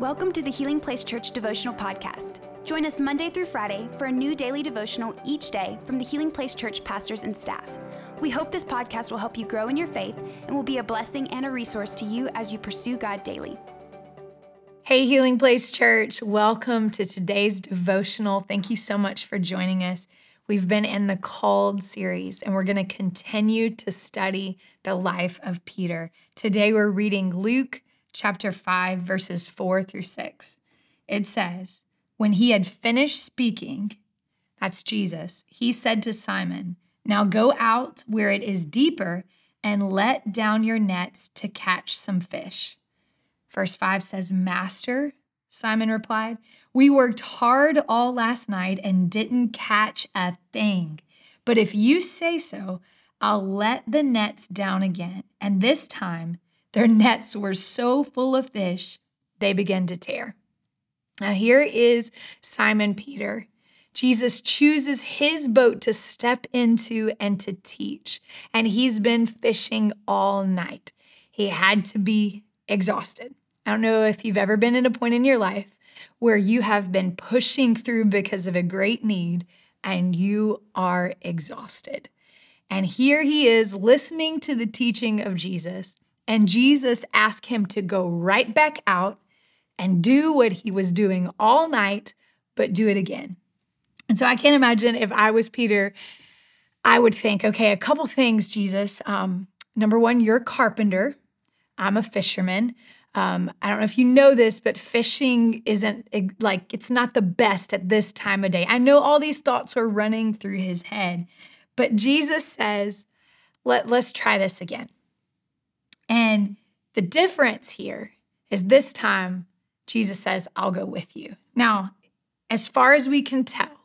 Welcome to the Healing Place Church Devotional Podcast. Join us Monday through Friday for a new daily devotional each day from the Healing Place Church pastors and staff. We hope this podcast will help you grow in your faith and will be a blessing and a resource to you as you pursue God daily. Hey, Healing Place Church, welcome to today's devotional. Thank you so much for joining us. We've been in the Called series, and we're going to continue to study the life of Peter. Today, we're reading Luke chapter 5, verses 4 through 6. It says, When he had finished speaking, that's Jesus, he said to Simon, Now go out where it is deeper and let down your nets to catch some fish. Verse 5 says, Master, Simon replied, We worked hard all last night and didn't catch a thing. But if you say so, I'll let the nets down again. And this time, their nets were so full of fish, they began to tear. Now, here is Simon Peter. Jesus chooses his boat to step into and to teach, and he's been fishing all night. He had to be exhausted. I don't know if you've ever been at a point in your life where you have been pushing through because of a great need and you are exhausted. And here he is listening to the teaching of Jesus and Jesus asked him to go right back out and do what he was doing all night, but do it again. And so I can't imagine if I was Peter, I would think, okay, a couple things, Jesus. Um, number one, you're a carpenter, I'm a fisherman. Um, I don't know if you know this, but fishing isn't like it's not the best at this time of day. I know all these thoughts were running through his head, but Jesus says, Let, let's try this again. And the difference here is this time, Jesus says, I'll go with you. Now, as far as we can tell,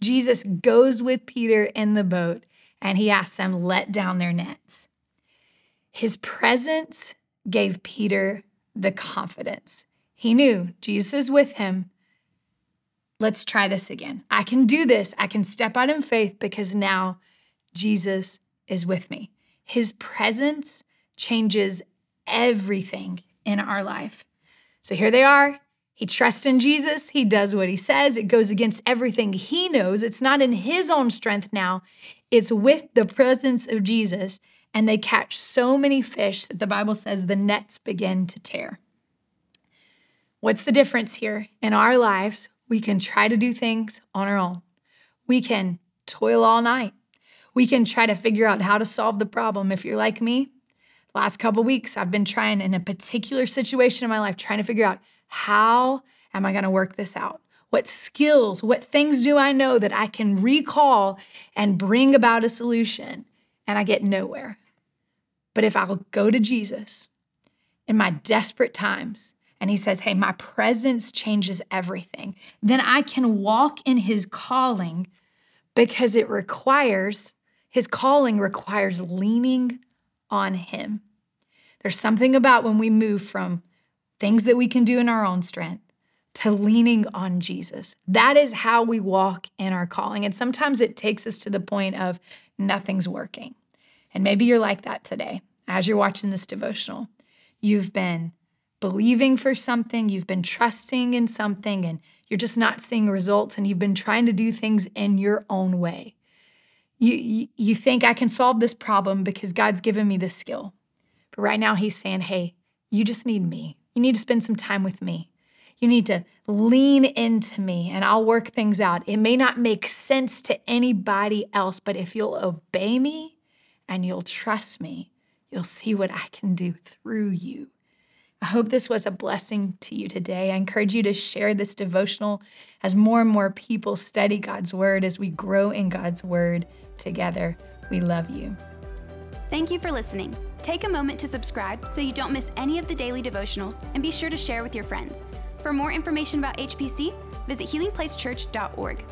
Jesus goes with Peter in the boat and he asks them, let down their nets. His presence gave Peter the confidence. He knew Jesus is with him. Let's try this again. I can do this. I can step out in faith because now Jesus is with me. His presence changes everything in our life. So here they are. He trusts in Jesus. He does what he says. It goes against everything he knows. It's not in his own strength now, it's with the presence of Jesus. And they catch so many fish that the Bible says the nets begin to tear. What's the difference here? In our lives, we can try to do things on our own. We can toil all night. We can try to figure out how to solve the problem. If you're like me, last couple weeks i've been trying in a particular situation in my life trying to figure out how am i going to work this out? What skills what things do i know that i can recall and bring about a solution and i get nowhere. But if i'll go to jesus in my desperate times and he says hey my presence changes everything then i can walk in his calling because it requires his calling requires leaning on Him. There's something about when we move from things that we can do in our own strength to leaning on Jesus. That is how we walk in our calling. And sometimes it takes us to the point of nothing's working. And maybe you're like that today as you're watching this devotional. You've been believing for something, you've been trusting in something, and you're just not seeing results, and you've been trying to do things in your own way you, you, think I can solve this problem because God's given me this skill. But right now, He's saying, hey, you just need me. You need to spend some time with me. You need to lean into me and I'll work things out. It may not make sense to anybody else, but if you'll obey me and you'll trust me, you'll see what I can do through you. I hope this was a blessing to you today. I encourage you to share this devotional as more and more people study God's word, as we grow in God's word together. We love you. Thank you for listening. Take a moment to subscribe so you don't miss any of the daily devotionals and be sure to share with your friends. For more information about HPC, visit healingplacechurch.org.